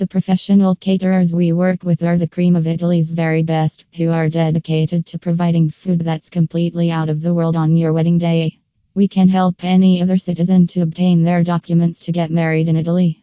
The professional caterers we work with are the cream of Italy's very best, who are dedicated to providing food that's completely out of the world on your wedding day. We can help any other citizen to obtain their documents to get married in Italy.